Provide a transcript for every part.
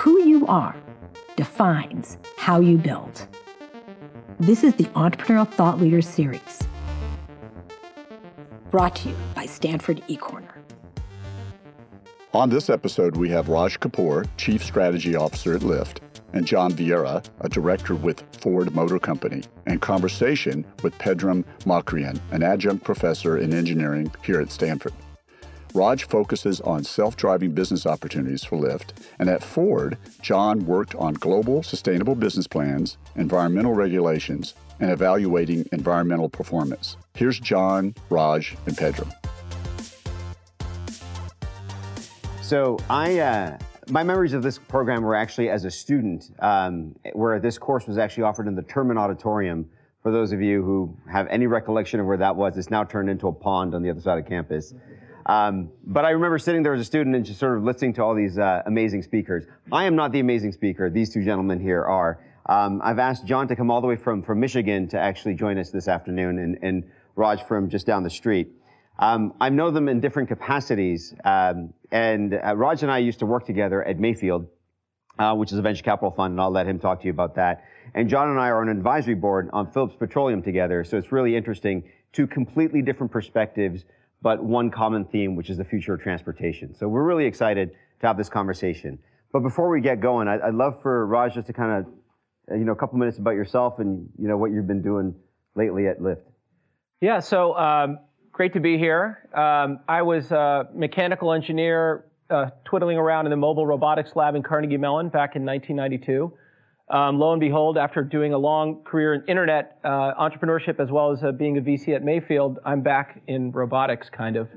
Who you are defines how you build. This is the Entrepreneurial Thought Leaders Series, brought to you by Stanford eCorner. On this episode, we have Raj Kapoor, Chief Strategy Officer at Lyft, and John Viera, a director with Ford Motor Company, and conversation with Pedram Mokrian, an adjunct professor in engineering here at Stanford. Raj focuses on self driving business opportunities for Lyft, and at Ford, John worked on global sustainable business plans, environmental regulations, and evaluating environmental performance. Here's John, Raj, and Pedram. So I, uh, my memories of this program were actually as a student, um, where this course was actually offered in the Terman Auditorium. For those of you who have any recollection of where that was, it's now turned into a pond on the other side of campus. Um, but I remember sitting there as a student and just sort of listening to all these uh, amazing speakers. I am not the amazing speaker. These two gentlemen here are. Um, I've asked John to come all the way from, from Michigan to actually join us this afternoon, and, and Raj from just down the street. Um, I know them in different capacities, um, and uh, Raj and I used to work together at Mayfield, uh, which is a venture capital fund, and I'll let him talk to you about that. And John and I are on an advisory board on Phillips Petroleum together, so it's really interesting. Two completely different perspectives, but one common theme, which is the future of transportation. So we're really excited to have this conversation. But before we get going, I'd, I'd love for Raj just to kind of, uh, you know, a couple minutes about yourself and you know what you've been doing lately at Lyft. Yeah. So. Um great to be here. Um, I was a mechanical engineer uh, twiddling around in the mobile robotics lab in Carnegie Mellon back in 1992. Um, lo and behold, after doing a long career in internet uh, entrepreneurship as well as uh, being a VC at Mayfield, I'm back in robotics kind of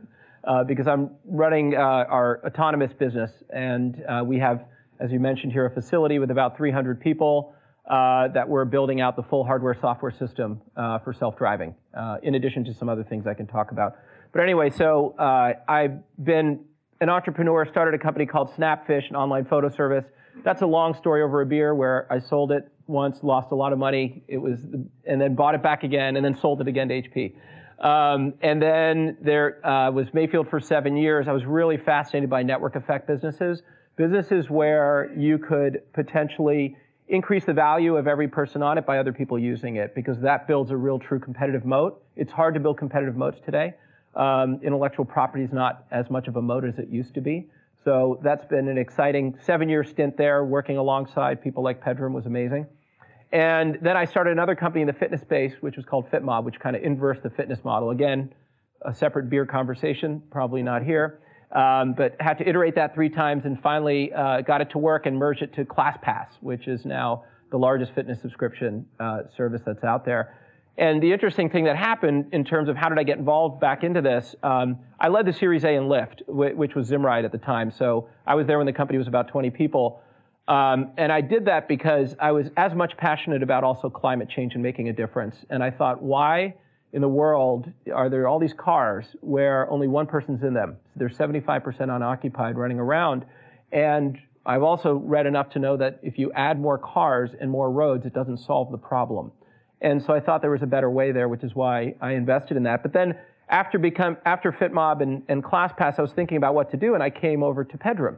uh, because I'm running uh, our autonomous business. And uh, we have, as you mentioned here, a facility with about 300 people uh, that we're building out the full hardware software system for self-driving, uh, in addition to some other things I can talk about. But anyway, so I've been an entrepreneur, started a company called Snapfish, an online photo service. That's a long story over a beer where I sold it once, lost a lot of money. It was, and then bought it back again, and then sold it again to HP. Um, and then there uh, was Mayfield for seven years. I was really fascinated by network effect businesses, businesses where you could potentially increase the value of every person on it by other people using it because that builds a real true competitive moat. It's hard to build competitive moats today. Um, intellectual property is not as much of a moat as it used to be. So that's been an exciting seven-year stint there, working alongside people like Pedram was amazing. And then I started another company in the fitness space, which was called FitMob, which kind of inversed the fitness model. Again, a separate beer conversation, probably not here. Um, but had to iterate that three times and finally uh, got it to work and merged it to ClassPass, which is now the largest fitness subscription uh, service that's out there. And the interesting thing that happened in terms of how did I get involved back into this, um, I led the Series A in Lyft, which was Zimride at the time. So I was there when the company was about 20 people. Um, and I did that because I was as much passionate about also climate change and making a difference. And I thought, why in the world are there all these cars where only one person's in them? They're 75% unoccupied running around. And I've also read enough to know that if you add more cars and more roads, it doesn't solve the problem. And so I thought there was a better way there, which is why I invested in that. But then after become after FitMob and, and ClassPass, I was thinking about what to do, and I came over to Pedram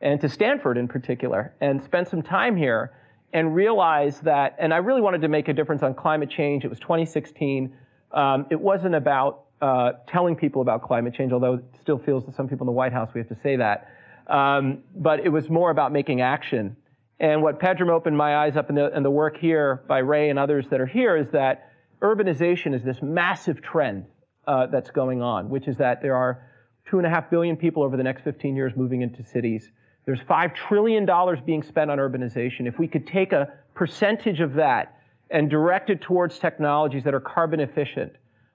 and to Stanford in particular, and spent some time here and realized that, and I really wanted to make a difference on climate change. It was 2016. Um, it wasn't about uh, telling people about climate change, although it still feels to some people in the White House we have to say that. Um, but it was more about making action. And what Pedram opened my eyes up in the, in the work here by Ray and others that are here is that urbanization is this massive trend uh, that's going on, which is that there are two and a half billion people over the next 15 years moving into cities. There's $5 trillion being spent on urbanization. If we could take a percentage of that and direct it towards technologies that are carbon efficient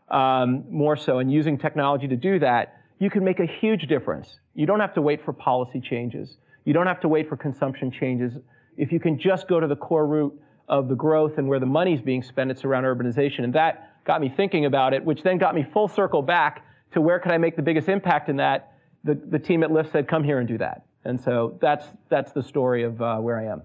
um, more so, and using technology to do that, you can make a huge difference. You don't have to wait for policy changes. You don't have to wait for consumption changes. If you can just go to the core root of the growth and where the money's being spent, it's around urbanization. And that got me thinking about it, which then got me full circle back to where could I make the biggest impact in that? The, the team at Lyft said, come here and do that. And so that's, that's the story of uh, where I am.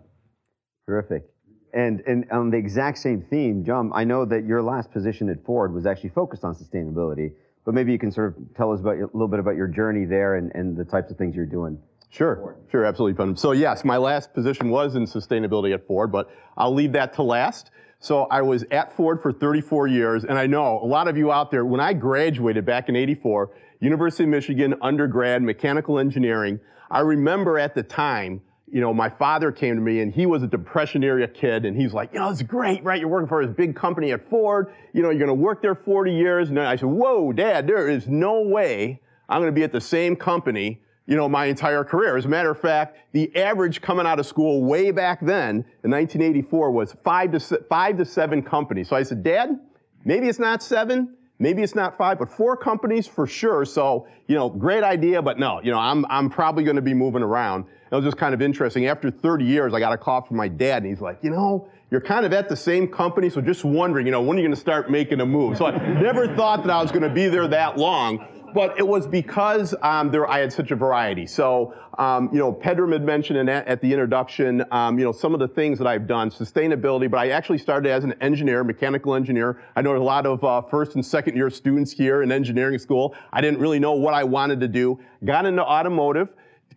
Terrific. And, and on the exact same theme, John, I know that your last position at Ford was actually focused on sustainability, but maybe you can sort of tell us about a little bit about your journey there and, and the types of things you're doing. Sure, Ford. sure, absolutely. So yes, my last position was in sustainability at Ford, but I'll leave that to last. So I was at Ford for 34 years, and I know a lot of you out there, when I graduated back in 84, University of Michigan undergrad, mechanical engineering, I remember at the time, you know, my father came to me and he was a depression era kid and he's like, you know, it's great, right? You're working for this big company at Ford, you know, you're gonna work there 40 years. And I said, whoa, dad, there is no way I'm gonna be at the same company you know, my entire career. As a matter of fact, the average coming out of school way back then in 1984 was five to, five to seven companies. So I said, Dad, maybe it's not seven, maybe it's not five, but four companies for sure. So, you know, great idea, but no, you know, I'm, I'm probably going to be moving around. It was just kind of interesting. After 30 years, I got a call from my dad and he's like, you know, you're kind of at the same company, so just wondering, you know, when are you going to start making a move? So I never thought that I was going to be there that long but it was because um, there I had such a variety. So, um, you know, Pedram had mentioned in, at the introduction, um, you know, some of the things that I've done, sustainability, but I actually started as an engineer, mechanical engineer. I know a lot of uh, first and second year students here in engineering school. I didn't really know what I wanted to do. Got into automotive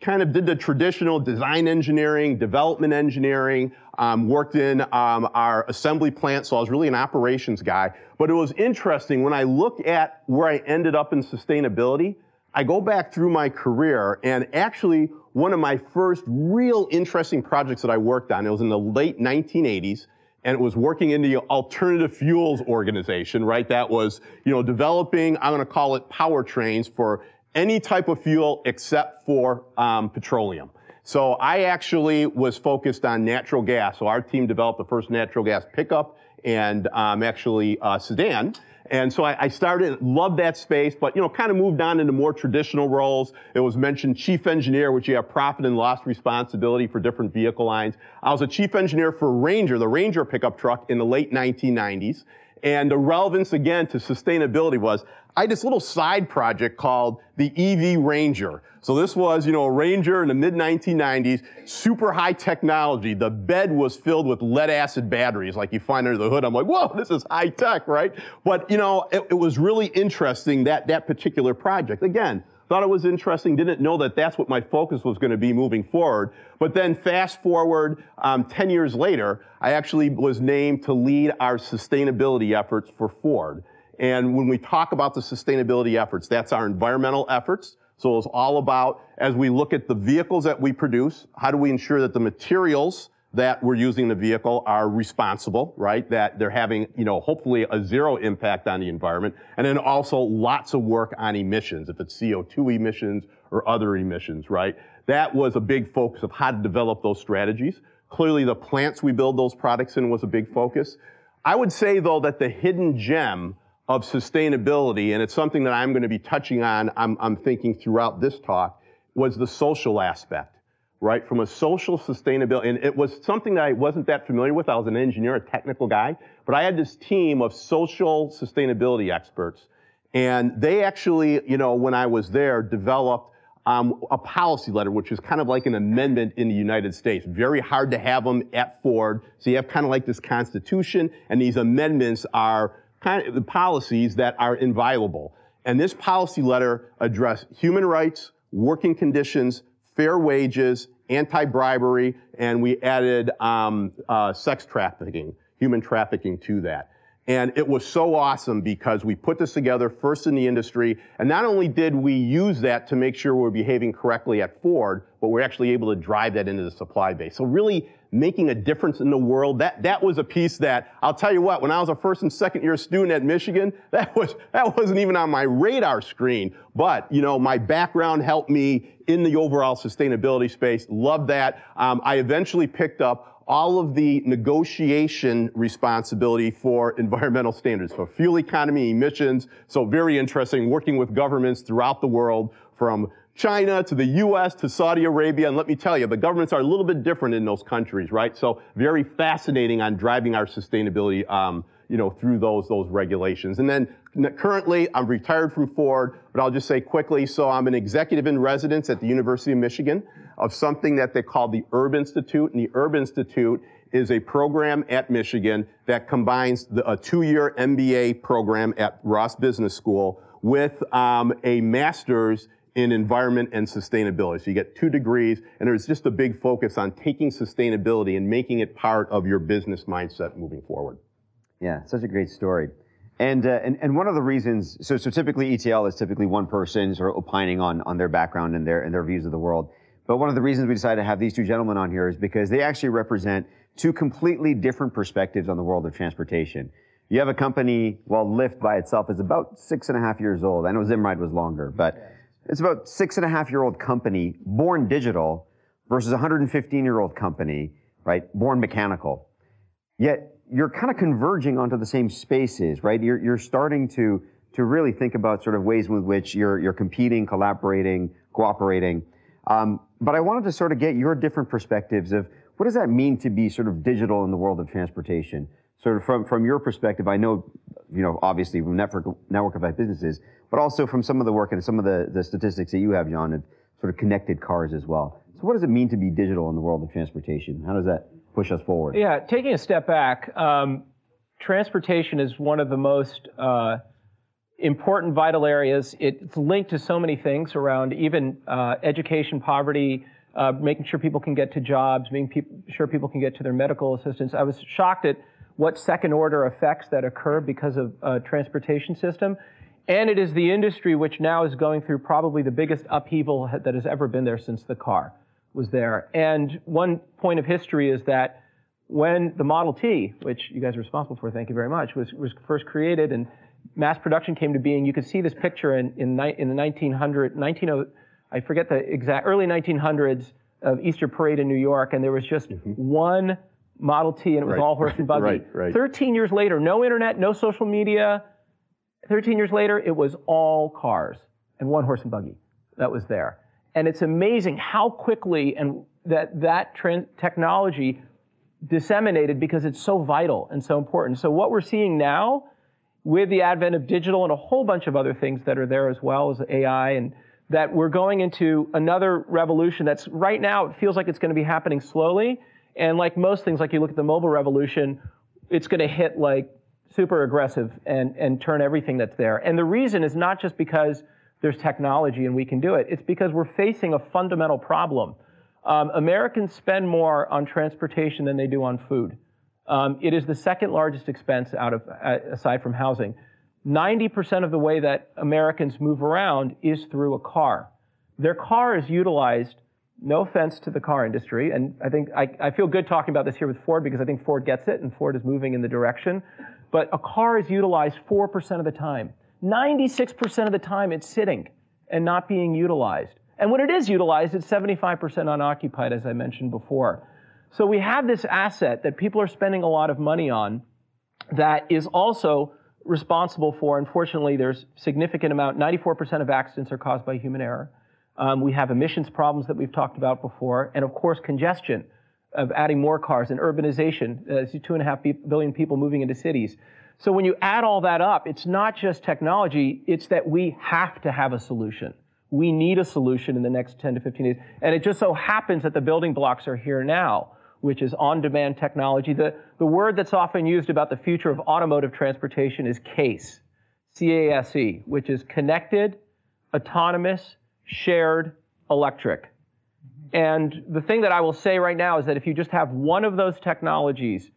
kind of did the traditional design engineering, development engineering, um, worked in um, our assembly plant, so I was really an operations guy. But it was interesting when I look at where I ended up in sustainability. I go back through my career, and actually, one of my first real interesting projects that I worked on, it was in the late 1980s, and it was working in the alternative fuels organization, right? That was, you know, developing, I'm gonna call it powertrains for any type of fuel except for um, petroleum. So I actually was focused on natural gas. So our team developed the first natural gas pickup and um, actually uh, sedan. And so I, I, started, loved that space, but you know, kind of moved on into more traditional roles. It was mentioned chief engineer, which you have profit and loss responsibility for different vehicle lines. I was a chief engineer for Ranger, the Ranger pickup truck in the late 1990s. And the relevance again to sustainability was I had this little side project called the EV Ranger. So this was, you know, a Ranger in the mid 1990s, super high technology. The bed was filled with lead acid batteries like you find under the hood. I'm like, whoa, this is high tech, right? But, you know, it, it was really interesting that, that particular project. Again, thought it was interesting, didn't know that that's what my focus was going to be moving forward. But then fast forward um, 10 years later, I actually was named to lead our sustainability efforts for Ford. And when we talk about the sustainability efforts, that's our environmental efforts. So it's all about, as we look at the vehicles that we produce, how do we ensure that the materials that we're using the vehicle are responsible, right? That they're having, you know, hopefully a zero impact on the environment. And then also lots of work on emissions, if it's CO2 emissions or other emissions, right? That was a big focus of how to develop those strategies. Clearly the plants we build those products in was a big focus. I would say though that the hidden gem of sustainability, and it's something that I'm going to be touching on, I'm, I'm thinking throughout this talk, was the social aspect right? From a social sustainability, and it was something that I wasn't that familiar with. I was an engineer, a technical guy, but I had this team of social sustainability experts. And they actually, you know, when I was there, developed um, a policy letter, which is kind of like an amendment in the United States. Very hard to have them at Ford. So you have kind of like this constitution, and these amendments are kind of the policies that are inviolable. And this policy letter addressed human rights, working conditions, fair wages, anti-bribery, and we added um, uh, sex trafficking, human trafficking to that. And it was so awesome because we put this together first in the industry, and not only did we use that to make sure we're behaving correctly at Ford, but we're actually able to drive that into the supply base. So really making a difference in the world, that, that was a piece that, I'll tell you what, when I was a first and second year student at Michigan, that was, that wasn't even on my radar screen. But, you know, my background helped me in the overall sustainability space. Love that. Um, I eventually picked up all of the negotiation responsibility for environmental standards, for fuel economy, emissions. So very interesting working with governments throughout the world from China to the US to Saudi Arabia. And let me tell you, the governments are a little bit different in those countries, right? So very fascinating on driving our sustainability, um, you know, through those, those regulations. And then currently I'm retired from Ford, but I'll just say quickly, so I'm an executive in residence at the University of Michigan of something that they call the Erb Institute. And the Erb Institute is a program at Michigan that combines the, a two-year MBA program at Ross Business School with um, a master's in environment and sustainability. So you get two degrees, and there's just a big focus on taking sustainability and making it part of your business mindset moving forward. Yeah, such a great story. And, uh, and, and one of the reasons, so, so typically ETL is typically one person sort of opining on, on their background and their, and their views of the world. But one of the reasons we decided to have these two gentlemen on here is because they actually represent two completely different perspectives on the world of transportation. You have a company, well, Lyft by itself is about six and a half years old. I know Zimride was longer, but it's about six and a half year old company, born digital, versus a 115 year old company, right, born mechanical. Yet you're kind of converging onto the same spaces, right? You're, you're starting to, to really think about sort of ways with which you're, you're competing, collaborating, cooperating. Um, but I wanted to sort of get your different perspectives of what does that mean to be sort of digital in the world of transportation? Sort of from, from your perspective, I know, you know, obviously from network, network effect businesses, but also from some of the work and some of the, the statistics that you have, John, of sort of connected cars as well. So what does it mean to be digital in the world of transportation? How does that push us forward? Yeah, taking a step back, um, transportation is one of the most uh, important, vital areas. It's linked to so many things around even uh, education, poverty, uh, making sure people can get to jobs, making pe- sure people can get to their medical assistance. I was shocked at what second order effects that occur because of uh, transportation system. And it is the industry which now is going through probably the biggest upheaval that has ever been there since the car was there. And one point of history is that when the Model T, which you guys are responsible for, thank you very much, was, was first created and mass production came to being, you could see this picture in, in, in the 1900, 19, I forget the exact, early 1900s of Easter Parade in New York, and there was just mm-hmm. one Model T, and it was right. all horse and buggy. Right, right. 13 years later, no internet, no social media. 13 years later, it was all cars and one horse and buggy that was there. And it's amazing how quickly and that that trend, technology disseminated because it's so vital and so important. So what we're seeing now with the advent of digital and a whole bunch of other things that are there as well as AI and that we're going into another revolution that's right now it feels like it's going to be happening slowly and like most things like you look at the mobile revolution it's going to hit like super aggressive and, and turn everything that's there. And the reason is not just because there's technology and we can do it it's because we're facing a fundamental problem. Um, americans spend more on transportation than they do on food. Um, it is the second largest expense out of uh, aside from housing. 90% of the way that Americans move around is through a car. Their car is utilized, no offense to the car industry, and I think I, I, feel good talking about this here with Ford because I think Ford gets it and Ford is moving in the direction. But a car is utilized 4% of the time. 96% of the time it's sitting and not being utilized. And when it is utilized, it's 75% unoccupied, as I mentioned before. So we have this asset that people are spending a lot of money on that is also responsible for, unfortunately, there's significant amount, 94% of accidents are caused by human error. Um, we have emissions problems that we've talked about before, and of course, congestion of adding more cars and urbanization, uh, two and a half billion people moving into cities. So when you add all that up, it's not just technology, it's that we have to have a solution. We need a solution in the next 10 to 15 days. And it just so happens that the building blocks are here now which is on-demand technology. The, the word that's often used about the future of automotive transportation is CASE, C-A-S-E, which is connected, autonomous, shared, electric. And the thing that I will say right now is that if you just have one of those technologies,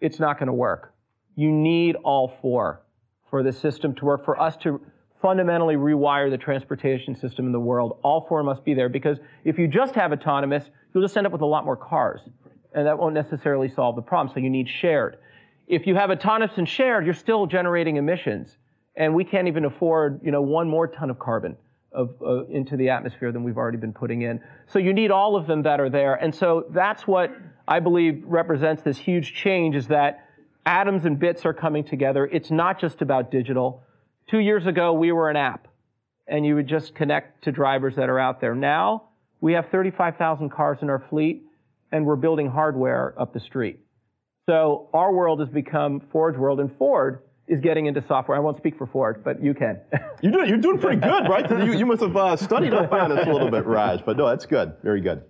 it's not going to work. You need all four for the system to work, for us to fundamentally rewire the transportation system in the world. All four must be there because if you just have autonomous, you'll just end up with a lot more cars and that won't necessarily solve the problem. So you need shared. If you have autonomous and shared, you're still generating emissions, and we can't even afford, you know, one more ton of carbon of, uh, into the atmosphere than we've already been putting in. So you need all of them that are there, and so that's what I believe represents this huge change: is that atoms and bits are coming together. It's not just about digital. Two years ago, we were an app, and you would just connect to drivers that are out there. Now we have 35,000 cars in our fleet and we're building hardware up the street. So our world has become Ford's world, and Ford is getting into software. I won't speak for Ford, but you can. you're, doing, you're doing pretty good, right? you, you must have uh, studied up on this a little bit, Raj. But no, that's good. Very good.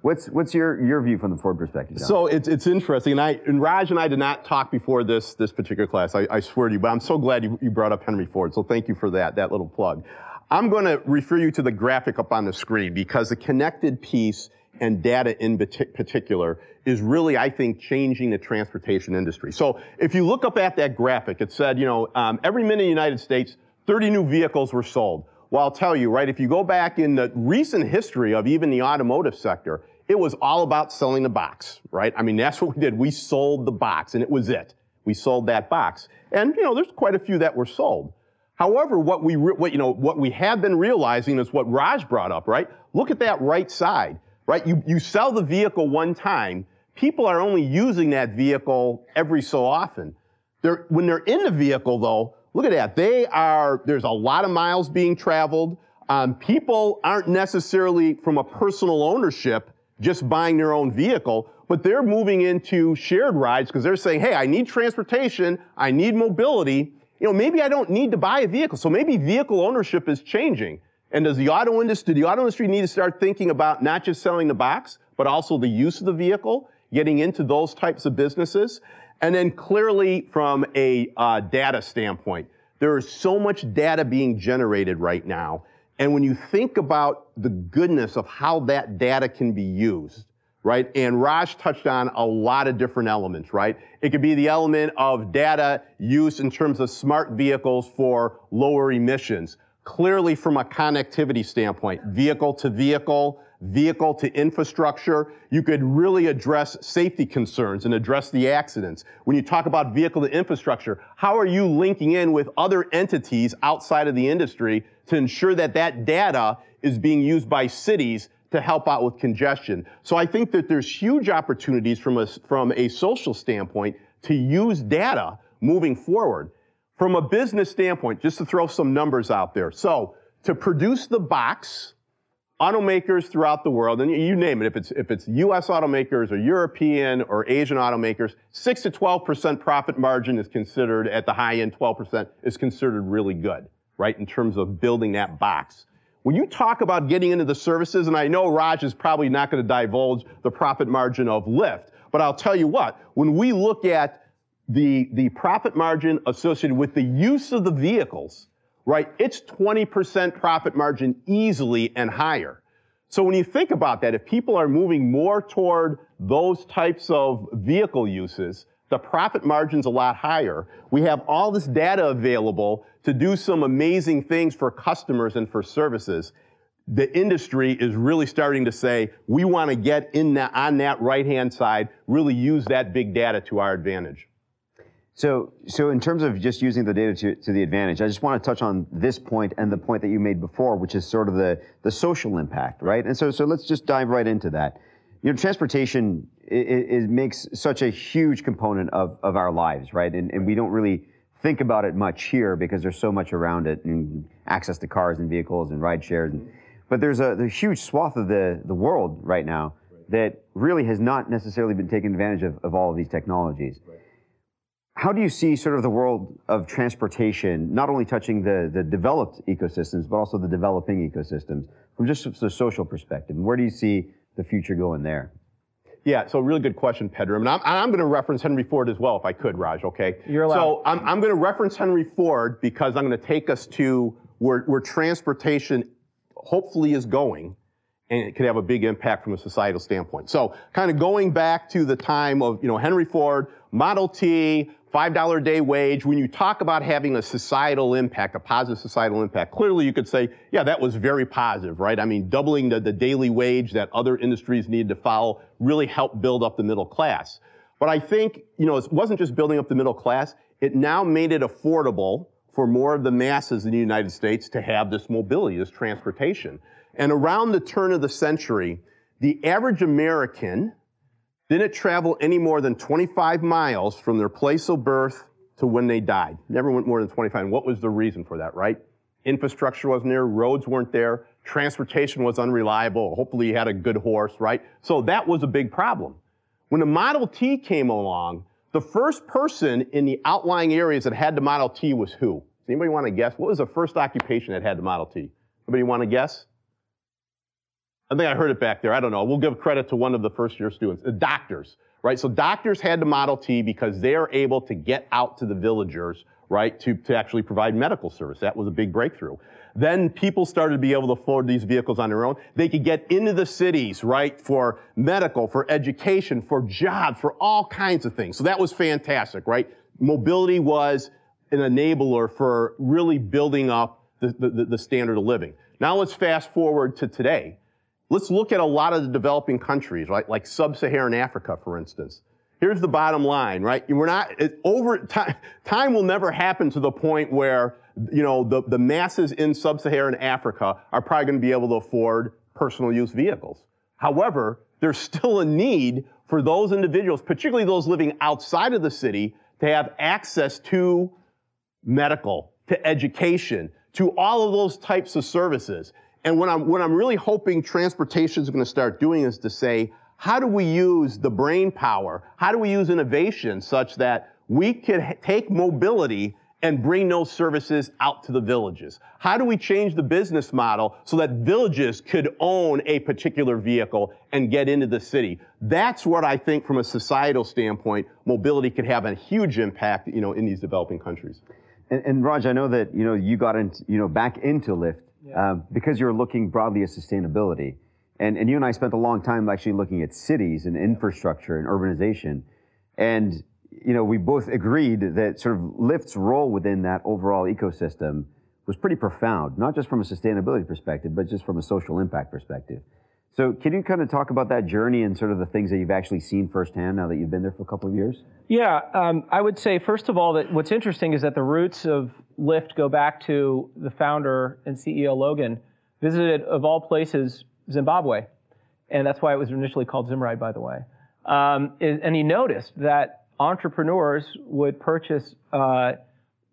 What's what's your, your view from the Ford perspective? John? So it's it's interesting, and I and Raj and I did not talk before this this particular class. I, I swear to you, but I'm so glad you, you brought up Henry Ford. So thank you for that that little plug. I'm going to refer you to the graphic up on the screen because the connected piece and data in particular is really, I think, changing the transportation industry. So if you look up at that graphic, it said, you know, um, every minute in the United States, 30 new vehicles were sold. Well, I'll tell you, right, if you go back in the recent history of even the automotive sector, it was all about selling the box, right? I mean, that's what we did. We sold the box, and it was it. We sold that box. And, you know, there's quite a few that were sold. However, what we, what, you know, what we have been realizing is what Raj brought up, right? Look at that right side, right? You, you sell the vehicle one time. People are only using that vehicle every so often. They're, when they're in the vehicle, though, look at that. They are, there's a lot of miles being traveled. Um, people aren't necessarily from a personal ownership just buying their own vehicle, but they're moving into shared rides because they're saying, hey, I need transportation, I need mobility. You know, maybe I don't need to buy a vehicle. So maybe vehicle ownership is changing. And does the auto industry, the auto industry need to start thinking about not just selling the box, but also the use of the vehicle, getting into those types of businesses? And then clearly from a uh, data standpoint, there is so much data being generated right now and when you think about the goodness of how that data can be used, right? And Raj touched on a lot of different elements, right? It could be the element of data use in terms of smart vehicles for lower emissions. Clearly from a connectivity standpoint, vehicle to vehicle, vehicle to infrastructure, you could really address safety concerns and address the accidents. When you talk about vehicle to infrastructure, how are you linking in with other entities outside of the industry to ensure that that data is being used by cities to help out with congestion? So I think that there's huge opportunities from a, from a social standpoint to use data moving forward. From a business standpoint, just to throw some numbers out there. So to produce the box, automakers throughout the world, and you name it, if it's, if it's US automakers or European or Asian automakers, 6 to 12% profit margin is considered at the high end, 12% is considered really good, right, in terms of building that box. When you talk about getting into the services, and I know Raj is probably not going to divulge the profit margin of Lyft, but I'll tell you what, when we look at the, the profit margin associated with the use of the vehicles, right? It's 20% profit margin easily and higher. So when you think about that, if people are moving more toward those types of vehicle uses, the profit margin's a lot higher. We have all this data available to do some amazing things for customers and for services. The industry is really starting to say, we want to get in that, on that right-hand side, really use that big data to our advantage. So, so in terms of just using the data to, to the advantage, I just want to touch on this point and the point that you made before, which is sort of the, the social impact, right? And so, so let's just dive right into that. You know, transportation it, it makes such a huge component of, of our lives, right? And, and we don't really think about it much here because there's so much around it and access to cars and vehicles and ride shares. And, but there's a, a huge swath of the, the world right now that really has not necessarily been taken advantage of, of all of these technologies. Right how do you see sort of the world of transportation, not only touching the, the developed ecosystems, but also the developing ecosystems from just the social perspective? Where do you see the future going there? Yeah, so really good question, Pedram. And I'm, I'm going to reference Henry Ford as well, if I could, Raj, okay? You're allowed. So I'm, I'm going to reference Henry Ford because I'm going to take us to where, where transportation hopefully is going and it could have a big impact from a societal standpoint. So kind of going back to the time of, you know, Henry Ford, Model T, $5 a day wage, when you talk about having a societal impact, a positive societal impact, clearly you could say, yeah, that was very positive, right? I mean, doubling the, the daily wage that other industries needed to follow really helped build up the middle class. But I think, you know, it wasn't just building up the middle class, it now made it affordable for more of the masses in the United States to have this mobility, this transportation. And around the turn of the century, the average American didn't travel any more than 25 miles from their place of birth to when they died. Never went more than 25. And what was the reason for that, right? Infrastructure wasn't there, roads weren't there, transportation was unreliable. Hopefully you had a good horse, right? So that was a big problem. When the Model T came along, the first person in the outlying areas that had the Model T was who? Does anybody want to guess? What was the first occupation that had the Model T? Anybody want to guess? I think I heard it back there. I don't know. We'll give credit to one of the first year students, the doctors, right? So doctors had the Model T because they're able to get out to the villagers, right, to, to actually provide medical service. That was a big breakthrough. Then people started to be able to afford these vehicles on their own. They could get into the cities, right, for medical, for education, for jobs, for all kinds of things. So that was fantastic, right? Mobility was an enabler for really building up the, the, the standard of living. Now let's fast forward to today. Let's look at a lot of the developing countries, right? Like sub-Saharan Africa, for instance. Here's the bottom line, right? We're not, over time, time will never happen to the point where, you know, the, the masses in sub-Saharan Africa are probably going to be able to afford personal use vehicles. However, there's still a need for those individuals, particularly those living outside of the city, to have access to medical, to education, to all of those types of services. And what I'm, what I'm really hoping transportation is going to start doing is to say, how do we use the brain power? How do we use innovation such that we could take mobility and bring those services out to the villages? How do we change the business model so that villages could own a particular vehicle and get into the city? That's what I think from a societal standpoint, mobility could have a huge impact, you know, in these developing countries. And, and Raj, I know that, you know, you got into, you know, back into Lyft yeah. uh, because you're looking broadly at sustainability. And, and you and I spent a long time actually looking at cities and infrastructure and urbanization. And, you know, we both agreed that sort of Lyft's role within that overall ecosystem was pretty profound, not just from a sustainability perspective, but just from a social impact perspective. So can you kind of talk about that journey and sort of the things that you've actually seen firsthand now that you've been there for a couple of years? Yeah, um, I would say first of all that what's interesting is that the roots of Lyft go back to the founder and CEO Logan visited of all places Zimbabwe, and that's why it was initially called Zimride, by the way. Um, and he noticed that entrepreneurs would purchase uh,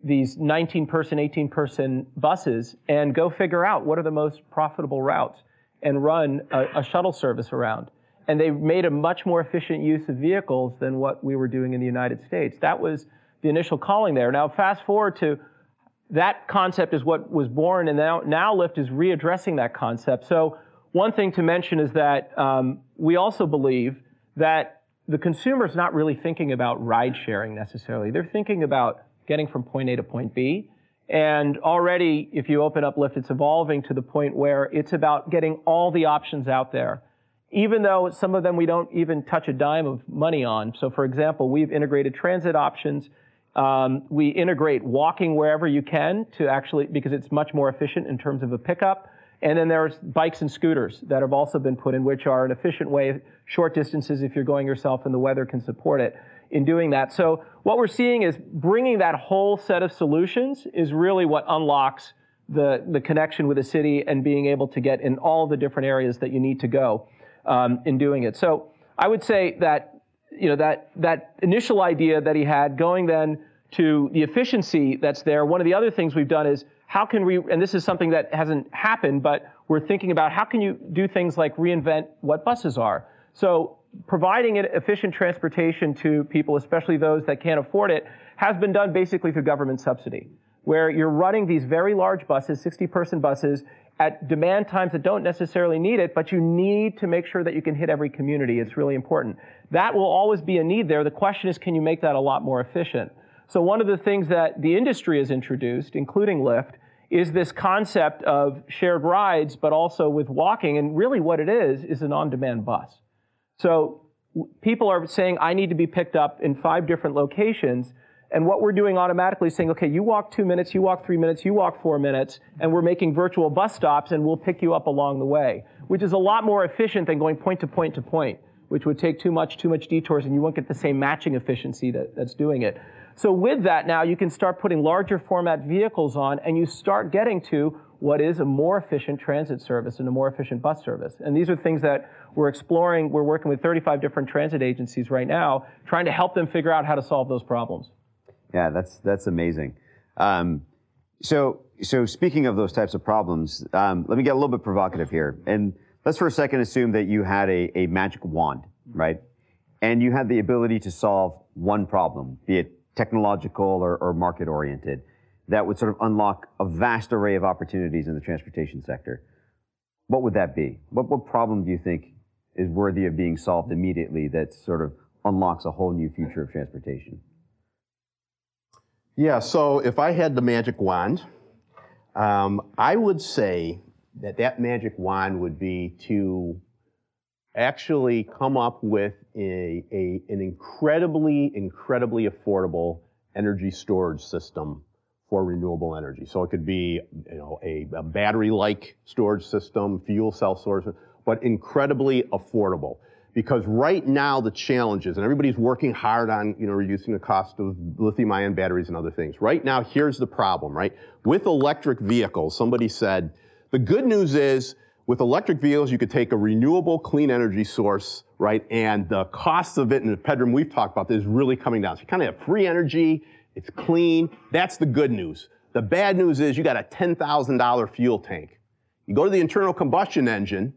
these 19-person, 18-person buses and go figure out what are the most profitable routes and run a, a shuttle service around. And they made a much more efficient use of vehicles than what we were doing in the United States. That was the initial calling there. Now, fast forward to that concept is what was born, and now, now Lyft is readdressing that concept. So, one thing to mention is that um, we also believe that the consumer is not really thinking about ride sharing necessarily. They're thinking about getting from point A to point B. And already, if you open up Lyft, it's evolving to the point where it's about getting all the options out there. Even though some of them we don't even touch a dime of money on. So, for example, we've integrated transit options. Um, we integrate walking wherever you can to actually, because it's much more efficient in terms of a pickup. And then there's bikes and scooters that have also been put in, which are an efficient way, short distances if you're going yourself and the weather can support it in doing that. So what we're seeing is bringing that whole set of solutions is really what unlocks the, the connection with the city and being able to get in all the different areas that you need to go um, in doing it. So I would say that you know that that initial idea that he had, going then to the efficiency that's there. One of the other things we've done is how can we, and this is something that hasn't happened, but we're thinking about how can you do things like reinvent what buses are. So providing efficient transportation to people, especially those that can't afford it, has been done basically through government subsidy, where you're running these very large buses, 60 person buses, at demand times that don't necessarily need it, but you need to make sure that you can hit every community. It's really important. That will always be a need there. The question is, can you make that a lot more efficient? So one of the things that the industry has introduced, including Lyft, is this concept of shared rides, but also with walking. And really what it is, is an on-demand bus. So people are saying, I need to be picked up in five different locations. And what we're doing automatically is saying, okay, you walk two minutes, you walk three minutes, you walk four minutes, and we're making virtual bus stops and we'll pick you up along the way, which is a lot more efficient than going point to point to point, which would take too much, too much detours, and you won't get the same matching efficiency that, that's doing it. So with that now, you can start putting larger format vehicles on and you start getting to what is a more efficient transit service and a more efficient bus service. And these are things that we're exploring. We're working with 35 different transit agencies right now, trying to help them figure out how to solve those problems. Yeah, that's that's amazing. Um, so so speaking of those types of problems, um, let me get a little bit provocative here, and let's for a second assume that you had a, a magic wand, right? And you had the ability to solve one problem, be it technological or, or market oriented, that would sort of unlock a vast array of opportunities in the transportation sector. What would that be? What, what problem do you think is worthy of being solved immediately that sort of unlocks a whole new future of transportation? Yeah, so if I had the magic wand, Um, I would say that that magic wand would be to actually come up with a, a, an incredibly, incredibly affordable energy storage system for renewable energy. So it could be, you know, a, a battery-like storage system, fuel cell storage, but incredibly affordable. Because right now the challenges, and everybody's working hard on, you know, reducing the cost of lithium-ion batteries and other things. Right now, here's the problem, right? With electric vehicles, somebody said, the good news is with electric vehicles, you could take a renewable clean energy source, right? And the cost of it, and Pedram, we've talked about this, is really coming down. So you kind of have free energy, it's clean. That's the good news. The bad news is you got a $10,000 fuel tank. You go to the internal combustion engine,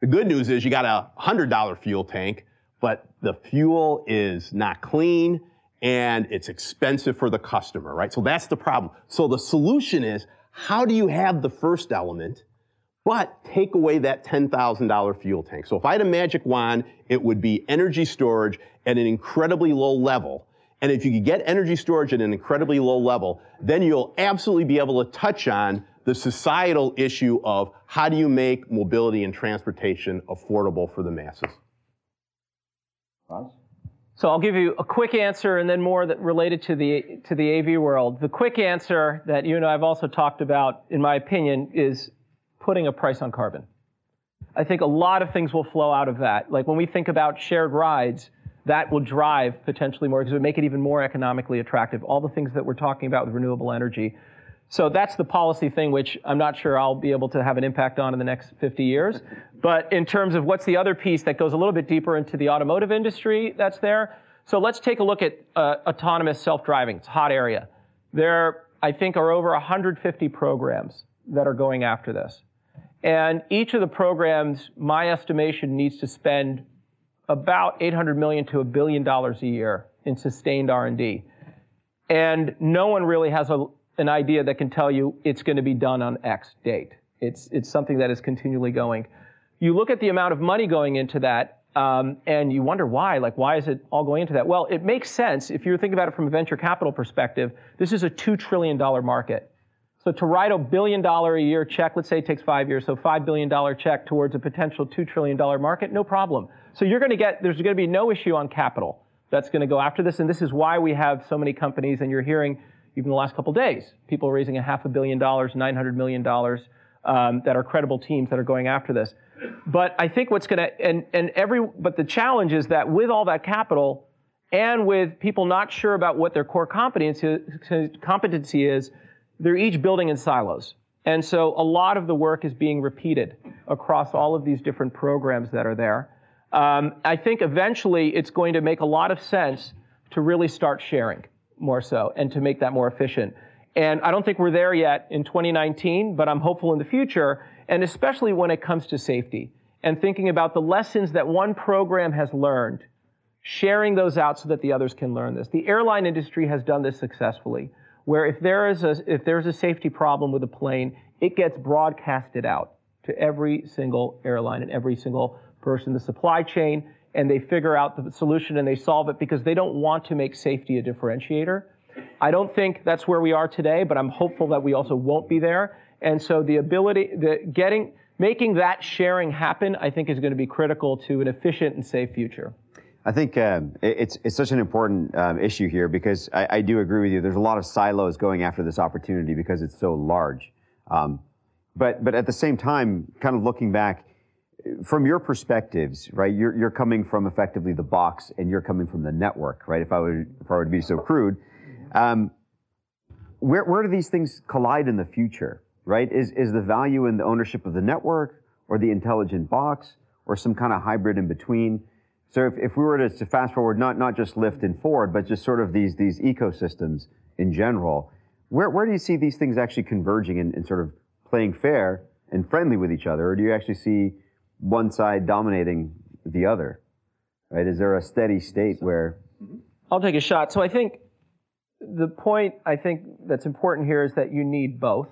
the good news is you got a $100 fuel tank, but the fuel is not clean and it's expensive for the customer, right? So that's the problem. So the solution is how do you have the first element but take away that $10,000 fuel tank. So if I had a magic wand, it would be energy storage at an incredibly low level. And if you could get energy storage at an incredibly low level, then you'll absolutely be able to touch on the societal issue of how do you make mobility and transportation affordable for the masses. So I'll give you a quick answer and then more that related to the to the AV world. The quick answer that you and I have also talked about, in my opinion, is putting a price on carbon. I think a lot of things will flow out of that. Like when we think about shared rides, that will drive potentially more because it would make it even more economically attractive. All the things that we're talking about with renewable energy. So that's the policy thing, which I'm not sure I'll be able to have an impact on in the next 50 years. But in terms of what's the other piece that goes a little bit deeper into the automotive industry that's there. So let's take a look at uh, autonomous self-driving. It's a hot area. There, I think, are over 150 programs that are going after this. And each of the programs, my estimation, needs to spend about 800 million to a billion dollars a year in sustained R&D. And no one really has a, an idea that can tell you it's going to be done on X date. It's, it's something that is continually going. You look at the amount of money going into that, um, and you wonder why. Like, why is it all going into that? Well, it makes sense if you think about it from a venture capital perspective. This is a $2 trillion market. So to write a billion dollar a year check, let's say it takes five years, so $5 billion check towards a potential $2 trillion market, no problem. So you're going to get, there's going to be no issue on capital that's going to go after this. And this is why we have so many companies, and you're hearing even the last couple days, people raising a half a billion dollars, $900 million um, that are credible teams that are going after this. But I think what's going to, and, and every, but the challenge is that with all that capital and with people not sure about what their core competency, competency is, they're each building in silos. And so a lot of the work is being repeated across all of these different programs that are there. Um, I think eventually it's going to make a lot of sense to really start sharing more so and to make that more efficient. And I don't think we're there yet in 2019, but I'm hopeful in the future, and especially when it comes to safety and thinking about the lessons that one program has learned, sharing those out so that the others can learn this. The airline industry has done this successfully where if there is a, if there's a safety problem with a plane, it gets broadcasted out to every single airline and every single person in the supply chain, and they figure out the solution and they solve it because they don't want to make safety a differentiator. I don't think that's where we are today, but I'm hopeful that we also won't be there. And so the ability, the getting, making that sharing happen, I think is going to be critical to an efficient and safe future. I think uh, it's it's such an important um, issue here because I, I, do agree with you. There's a lot of silos going after this opportunity because it's so large. Um, but but at the same time, kind of looking back from your perspectives, right? You're you're coming from effectively the box, and you're coming from the network, right? If I would if I were to be so crude, um, where where do these things collide in the future, right? Is is the value in the ownership of the network or the intelligent box or some kind of hybrid in between? So if, if we were to, to fast forward, not, not just Lyft and Ford, but just sort of these, these ecosystems in general, where, where do you see these things actually converging and, and sort of playing fair and friendly with each other? Or do you actually see one side dominating the other? Right? Is there a steady state where? Mm-hmm. I'll take a shot. So I think the point I think that's important here is that you need both.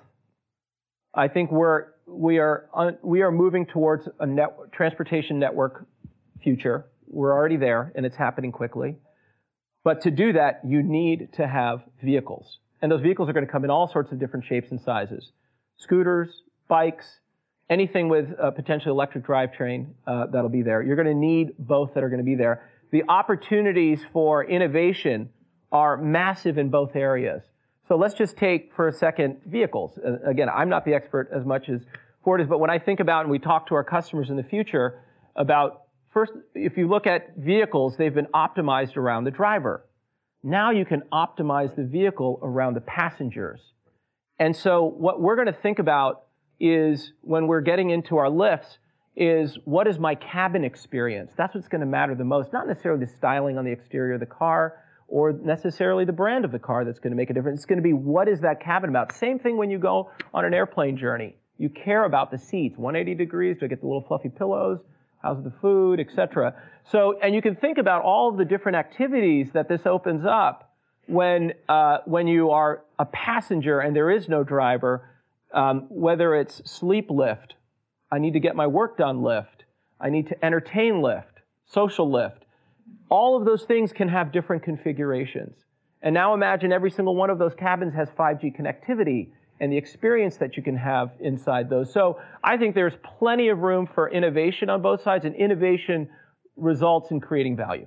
I think we're we are we are moving towards a net, transportation network future we're already there and it's happening quickly. But to do that, you need to have vehicles. And those vehicles are going to come in all sorts of different shapes and sizes. scooters, bikes, anything with a potentially electric drivetrain uh, that'll be there. You're going to need both that are going to be there. The opportunities for innovation are massive in both areas. So let's just take for a second vehicles. Uh, again, I'm not the expert as much as Ford is, but when I think about and we talk to our customers in the future about first, if you look at vehicles, they've been optimized around the driver. Now you can optimize the vehicle around the passengers. And so what we're going to think about is when we're getting into our Lyfts is what is my cabin experience? That's what's going to matter the most, not necessarily the styling on the exterior of the car or necessarily the brand of the car that's going to make a difference. It's going to be what is that cabin about? Same thing when you go on an airplane journey. You care about the seats, 180 degrees, do I get the little fluffy pillows? How's the food, etc. So, and you can think about all of the different activities that this opens up when, uh, when you are a passenger and there is no driver, um, whether it's sleep Lyft, I need to get my work done Lyft, I need to entertain Lyft, social Lyft. All of those things can have different configurations. And now imagine every single one of those cabins has 5G connectivity and the experience that you can have inside those. So I think there's plenty of room for innovation on both sides, and innovation results in creating value.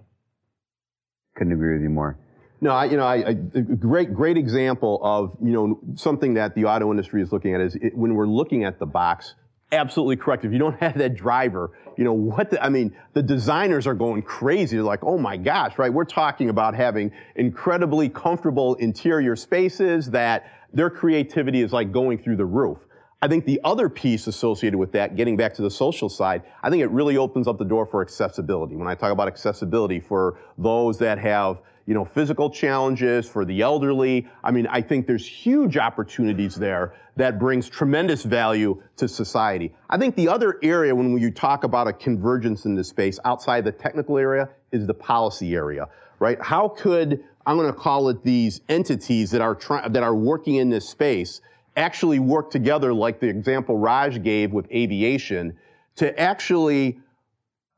Couldn't agree with you more. No, I, you know, I, I, a great, great example of, you know, something that the auto industry is looking at is it, when we're looking at the box, absolutely correct. If you don't have that driver, you know, what the, I mean, the designers are going crazy. They're like, oh my gosh, right? We're talking about having incredibly comfortable interior spaces that their creativity is like going through the roof. I think the other piece associated with that, getting back to the social side, I think it really opens up the door for accessibility. When I talk about accessibility for those that have, you know, physical challenges, for the elderly, I mean, I think there's huge opportunities there that brings tremendous value to society. I think the other area when you talk about a convergence in this space outside the technical area is the policy area, right? How could I'm going to call it these entities that are trying that are working in this space actually work together, like the example Raj gave with aviation, to actually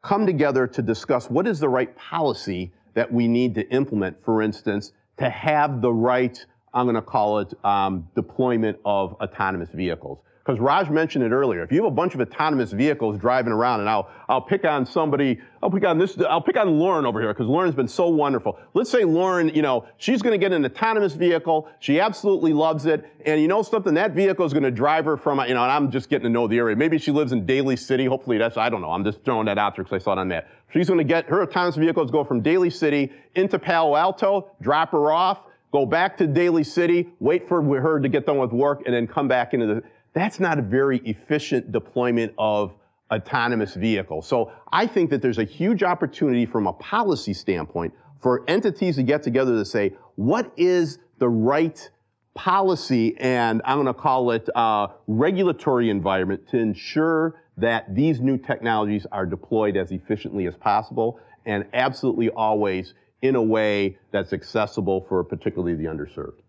come together to discuss what is the right policy that we need to implement, for instance, to have the right, I'm going to call it, um, deployment of autonomous vehicles. Because Raj mentioned it earlier. If you have a bunch of autonomous vehicles driving around, and I'll, I'll pick on somebody, I'll pick on this, I'll pick on Lauren over here, because Lauren's been so wonderful. Let's say Lauren, you know, she's going to get an autonomous vehicle. She absolutely loves it. And you know something? That vehicle is going to drive her from, you know, and I'm just getting to know the area. Maybe she lives in Daly City. Hopefully that's, I don't know. I'm just throwing that out there because I saw it on that. She's going to get her autonomous vehicles go from Daly City into Palo Alto, drop her off, go back to Daly City, wait for her to get done with work, and then come back into the, that's not a very efficient deployment of autonomous vehicles. So I think that there's a huge opportunity from a policy standpoint for entities to get together to say, what is the right policy and I'm going to call it uh, regulatory environment to ensure that these new technologies are deployed as efficiently as possible and absolutely always in a way that's accessible for particularly the underserved.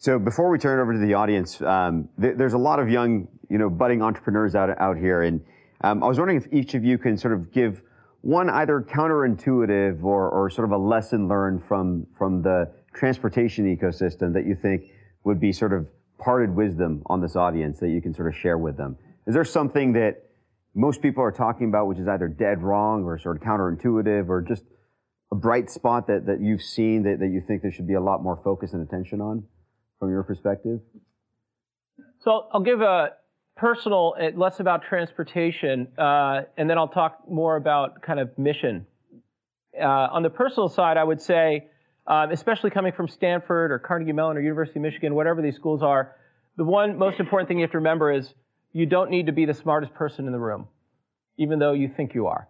So before we turn it over to the audience, um, th- there's a lot of young, you know, budding entrepreneurs out out here, and um, I was wondering if each of you can sort of give one either counterintuitive or, or sort of a lesson learned from from the transportation ecosystem that you think would be sort of parted wisdom on this audience that you can sort of share with them. Is there something that most people are talking about which is either dead wrong or sort of counterintuitive or just a bright spot that, that you've seen that, that you think there should be a lot more focus and attention on? From your perspective? So I'll give a personal, eh, less about transportation, uh, and then I'll talk more about kind of mission. Uh, on the personal side, I would say, um, especially coming from Stanford or Carnegie Mellon or University of Michigan, whatever these schools are, the one most important thing you have to remember is you don't need to be the smartest person in the room, even though you think you are.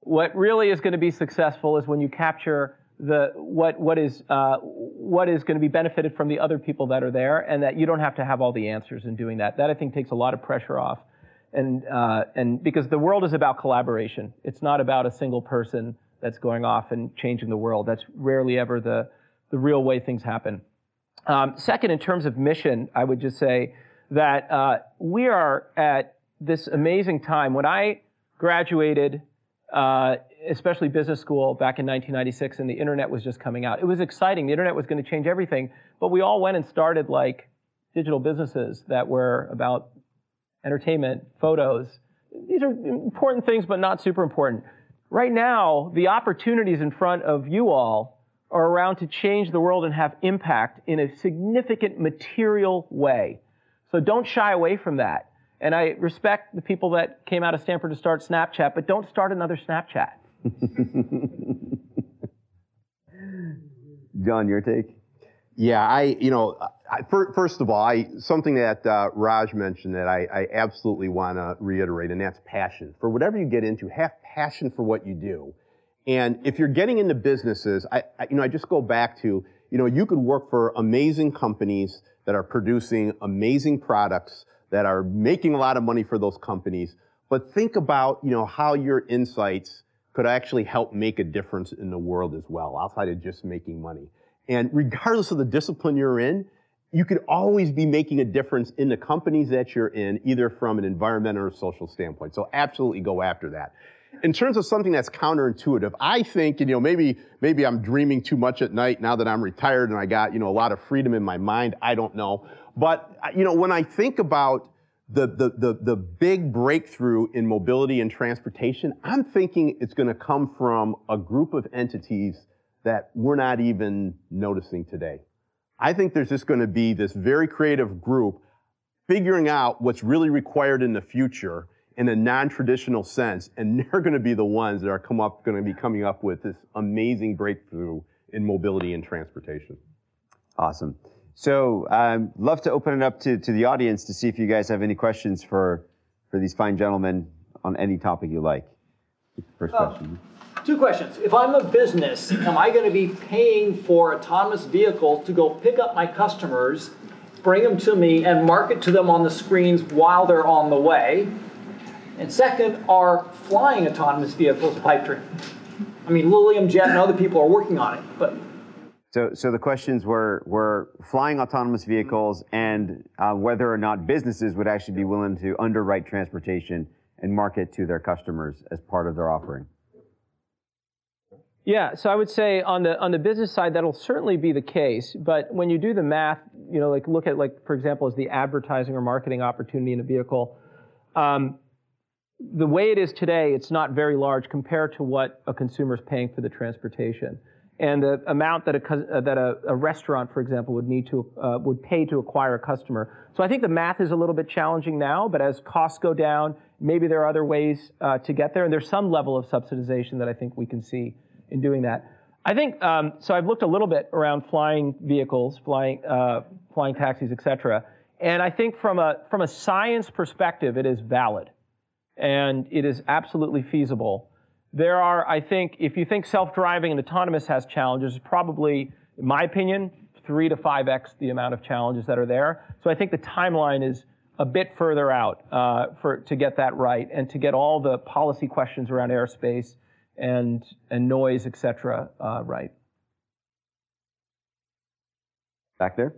What really is going to be successful is when you capture the what what is uh, what is going to be benefited from the other people that are there, and that you don't have to have all the answers in doing that. That I think takes a lot of pressure off, and uh, and because the world is about collaboration. It's not about a single person that's going off and changing the world. That's rarely ever the the real way things happen. Um, second, in terms of mission, I would just say that uh, we are at this amazing time. When I graduated uh, especially business school back in 1996 and the internet was just coming out. It was exciting. The internet was going to change everything, but we all went and started like digital businesses that were about entertainment, photos. These are important things, but not super important. Right now, the opportunities in front of you all are around to change the world and have impact in a significant material way. So don't shy away from that. And I respect the people that came out of Stanford to start Snapchat, but don't start another Snapchat. John, your take? Yeah, I, you know, I, first of all, I, something that uh, Raj mentioned that I, I absolutely want to reiterate, and that's passion. For whatever you get into, have passion for what you do. And if you're getting into businesses, I, I, you know, I just go back to, you know, you could work for amazing companies that are producing amazing products that are making a lot of money for those companies. But think about, you know, how your insights could actually help make a difference in the world as well, outside of just making money. And regardless of the discipline you're in, you could always be making a difference in the companies that you're in, either from an environmental or social standpoint. So absolutely go after that. In terms of something that's counterintuitive, I think, and you know, maybe, maybe I'm dreaming too much at night now that I'm retired and I got, you know, a lot of freedom in my mind. I don't know. But, you know, when I think about the, the, the, the big breakthrough in mobility and transportation, I'm thinking it's going to come from a group of entities that we're not even noticing today. I think there's just going to be this very creative group figuring out what's really required in the future in a non-traditional sense, and they're going to be the ones that are come up, going to be coming up with this amazing breakthrough in mobility and transportation. Awesome. So, I'd um, love to open it up to, to the audience to see if you guys have any questions for for these fine gentlemen on any topic you like. First uh, question. Two questions. If I'm a business, am I going to be paying for autonomous vehicles to go pick up my customers, bring them to me, and market to them on the screens while they're on the way? And second, are flying autonomous vehicles a pipe dream? I mean, Lilium Jet and other people are working on it, but so, so the questions were were flying autonomous vehicles and uh, whether or not businesses would actually be willing to underwrite transportation and market to their customers as part of their offering. Yeah, so I would say on the on the business side that'll certainly be the case, but when you do the math, you know, like look at like for example, as the advertising or marketing opportunity in a vehicle, um, the way it is today, it's not very large compared to what a consumer is paying for the transportation, and the amount that a uh, that a, a restaurant, for example, would need to uh, would pay to acquire a customer. So I think the math is a little bit challenging now, but as costs go down, maybe there are other ways uh, to get there, and there's some level of subsidization that I think we can see in doing that. I think um, so. I've looked a little bit around flying vehicles, flying uh, flying taxis, etc. And I think from a from a science perspective, it is valid, and it is absolutely feasible. There are, I think, if you think self-driving and autonomous has challenges, probably, in my opinion, three to five x the amount of challenges that are there. So I think the timeline is a bit further out uh, for to get that right and to get all the policy questions around airspace and, and noise, etc., uh, right. Back there?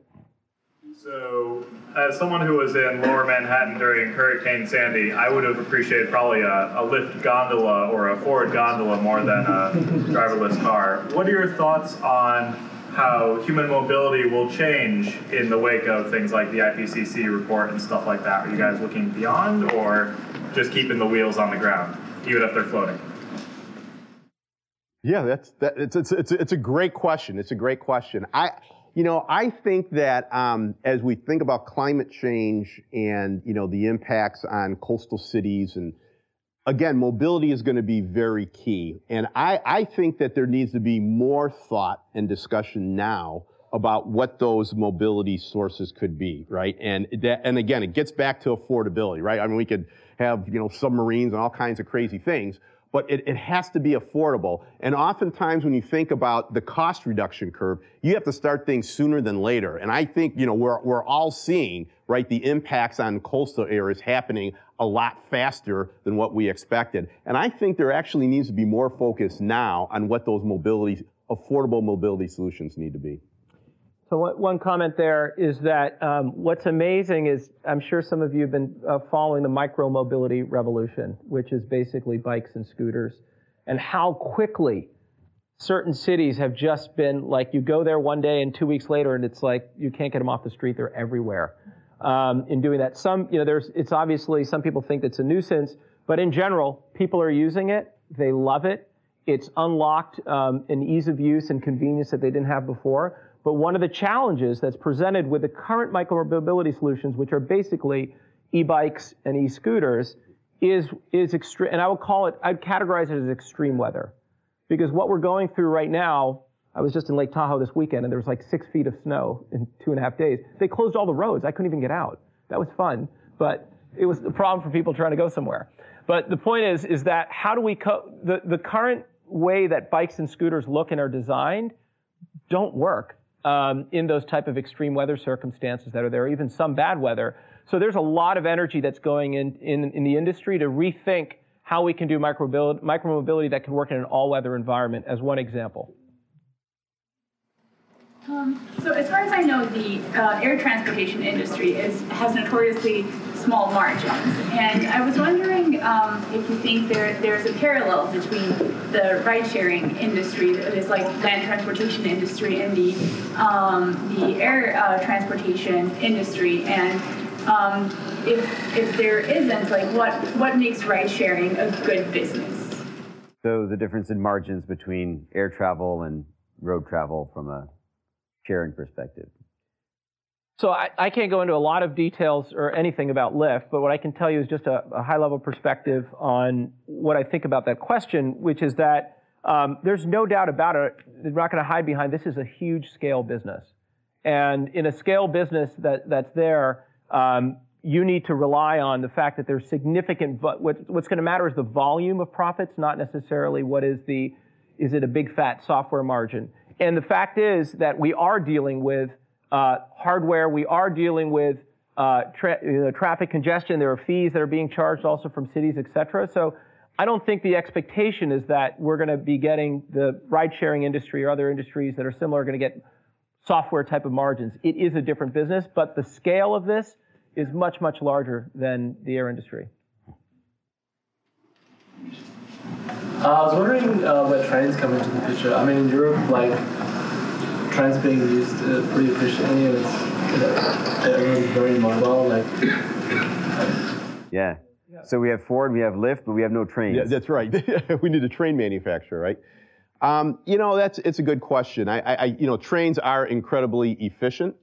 So, as someone who was in lower Manhattan during Hurricane Sandy, I would have appreciated probably a, a Lyft gondola or a Ford gondola more than a driverless car. What are your thoughts on how human mobility will change in the wake of things like the IPCC report and stuff like that? Are you guys looking beyond or just keeping the wheels on the ground, even if they're floating? Yeah, that's that. It's it's it's it's a great question. It's a great question. I, you know, I think that um, as we think about climate change and you know the impacts on coastal cities and again, mobility is going to be very key. And I I think that there needs to be more thought and discussion now about what those mobility sources could be, right? And that, and again, it gets back to affordability, right? I mean, we could have you know submarines and all kinds of crazy things but it, it, has to be affordable. And oftentimes when you think about the cost reduction curve, you have to start things sooner than later. And I think, you know, we're, we're all seeing, right, the impacts on coastal areas happening a lot faster than what we expected. And I think there actually needs to be more focus now on what those mobility, affordable mobility solutions need to be. So one comment there is that um, what's amazing is I'm sure some of you have been uh, following the micro-mobility revolution, which is basically bikes and scooters, and how quickly certain cities have just been like you go there one day and two weeks later and it's like you can't get them off the street. They're everywhere. Um, in doing that, some you know there's it's obviously some people think it's a nuisance, but in general, people are using it. They love it. It's unlocked um, an ease of use and convenience that they didn't have before. But one of the challenges that's presented with the current micromobility solutions, which are basically e-bikes and e-scooters, is is extreme. And I would call it, I'd categorize it as extreme weather, because what we're going through right now. I was just in Lake Tahoe this weekend, and there was like six feet of snow in two and a half days. They closed all the roads. I couldn't even get out. That was fun, but it was a problem for people trying to go somewhere. But the point is, is that how do we co- the the current way that bikes and scooters look and are designed don't work um, in those type of extreme weather circumstances that are there, even some bad weather. So there's a lot of energy that's going in, in, in the industry to rethink how we can do micromobility, micromobility that can work in an all-weather environment as one example. Um, so as far as I know, the uh, air transportation industry is has notoriously small margins, and I was wondering um, if you think there there's a parallel between the ride-sharing industry, this like land transportation industry, and the um, the air uh, transportation industry, and um, if if there isn't, like what what makes ride-sharing a good business? So the difference in margins between air travel and road travel from a sharing perspective? So I, I, can't go into a lot of details or anything about Lyft, but what I can tell you is just a, a high level perspective on what I think about that question, which is that um, there's no doubt about it. We're not going to hide behind this is a huge scale business. And in a scale business that, that's there, um, you need to rely on the fact that there's significant, what, what's going to matter is the volume of profits, not necessarily what is the, is it a big fat software margin. And the fact is that we are dealing with uh, hardware, we are dealing with uh, tra- you know, traffic congestion. There are fees that are being charged also from cities, et cetera. So I don't think the expectation is that we're going to be getting the ride-sharing industry or other industries that are similar are going to get software type of margins. It is a different business, but the scale of this is much, much larger than the air industry. Uh, I was wondering uh, where trains come into the picture. I mean, in Europe, like trains being used uh, pretty efficiently, and it's you know, everyone's very mobile. Like, yeah. So we have Ford, we have Lyft, but we have no trains. Yeah, that's right. we need a train manufacturer, right? Um, you know, that's it's a good question. I, I, you know, trains are incredibly efficient.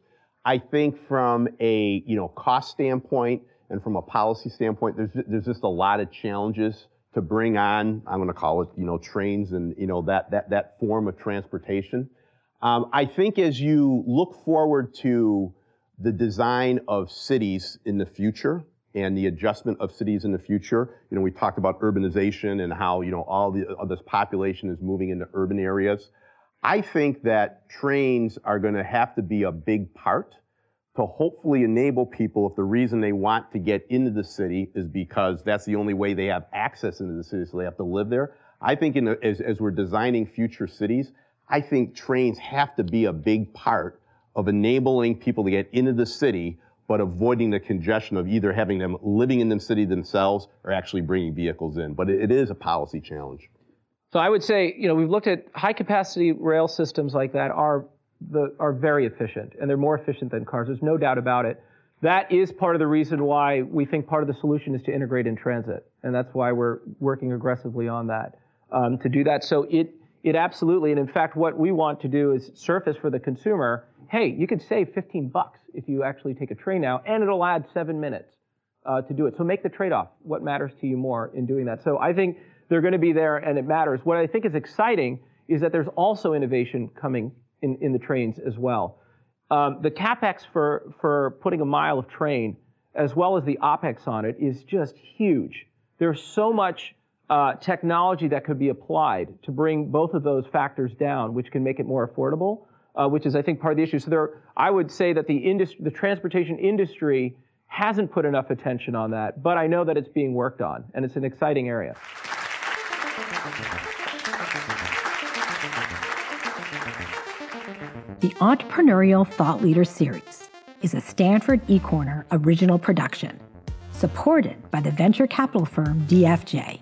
I think from a you know cost standpoint and from a policy standpoint, there's there's just a lot of challenges to bring on, I'm going to call it, you know, trains and, you know, that, that, that form of transportation. Um, I think as you look forward to the design of cities in the future and the adjustment of cities in the future, you know, we talked about urbanization and how, you know, all the, all this population is moving into urban areas. I think that trains are going to have to be a big part to hopefully enable people if the reason they want to get into the city is because that's the only way they have access into the city, so they have to live there. I think the, as, as we're designing future cities, I think trains have to be a big part of enabling people to get into the city, but avoiding the congestion of either having them living in the city themselves or actually bringing vehicles in. But it, is a policy challenge. So I would say, you know, we've looked at high capacity rail systems like that are the, are very efficient, and they're more efficient than cars. There's no doubt about it. That is part of the reason why we think part of the solution is to integrate in transit, and that's why we're working aggressively on that um, to do that. So it it absolutely, and in fact, what we want to do is surface for the consumer. Hey, you could save 15 bucks if you actually take a train now, and it'll add seven minutes uh, to do it. So make the trade-off. What matters to you more in doing that? So I think they're going to be there, and it matters. What I think is exciting is that there's also innovation coming in, in the trains as well. Um, the capex for, for putting a mile of train, as well as the opex on it, is just huge. There's so much uh, technology that could be applied to bring both of those factors down, which can make it more affordable, uh, which is, I think, part of the issue. So there, I would say that the industry, the transportation industry hasn't put enough attention on that, but I know that it's being worked on, and it's an exciting area. The Entrepreneurial Thought Leader Series is a Stanford eCorner original production, supported by the venture capital firm DFJ.